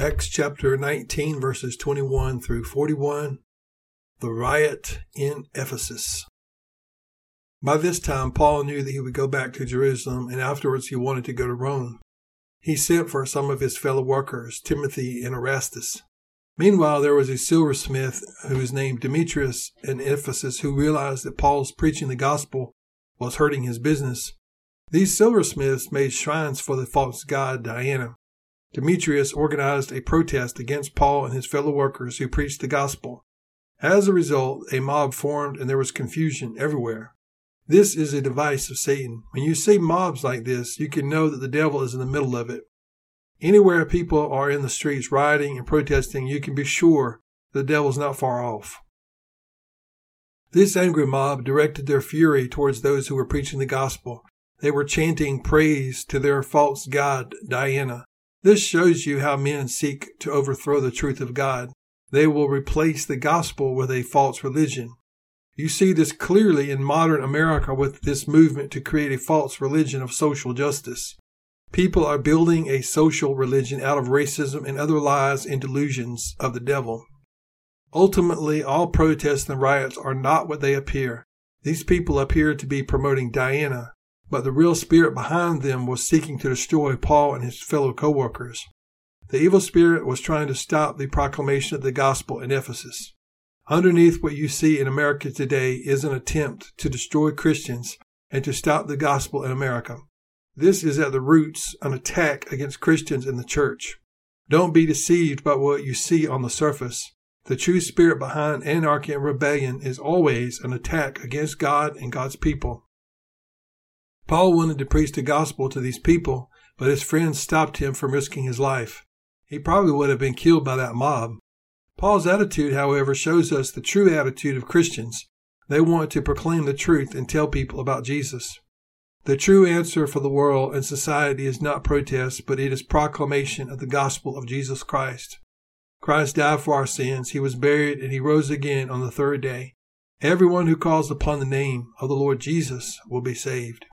Acts chapter 19, verses 21 through 41. The riot in Ephesus. By this time, Paul knew that he would go back to Jerusalem, and afterwards he wanted to go to Rome. He sent for some of his fellow workers, Timothy and Erastus. Meanwhile, there was a silversmith who was named Demetrius in Ephesus who realized that Paul's preaching the gospel was hurting his business. These silversmiths made shrines for the false god Diana. Demetrius organized a protest against Paul and his fellow workers who preached the gospel. As a result, a mob formed and there was confusion everywhere. This is a device of Satan. When you see mobs like this, you can know that the devil is in the middle of it. Anywhere people are in the streets rioting and protesting, you can be sure the devil's not far off. This angry mob directed their fury towards those who were preaching the gospel. They were chanting praise to their false god, Diana. This shows you how men seek to overthrow the truth of God. They will replace the gospel with a false religion. You see this clearly in modern America with this movement to create a false religion of social justice. People are building a social religion out of racism and other lies and delusions of the devil. Ultimately, all protests and riots are not what they appear. These people appear to be promoting Diana, but the real spirit behind them was seeking to destroy Paul and his fellow co-workers. The evil spirit was trying to stop the proclamation of the gospel in Ephesus. Underneath what you see in America today is an attempt to destroy Christians and to stop the gospel in America. This is at the roots an attack against Christians in the church. Don't be deceived by what you see on the surface. The true spirit behind anarchy and rebellion is always an attack against God and God's people. Paul wanted to preach the gospel to these people, but his friends stopped him from risking his life. He probably would have been killed by that mob. Paul's attitude, however, shows us the true attitude of Christians. They want to proclaim the truth and tell people about Jesus. The true answer for the world and society is not protest, but it is proclamation of the gospel of Jesus Christ. Christ died for our sins, he was buried, and he rose again on the third day. Everyone who calls upon the name of the Lord Jesus will be saved.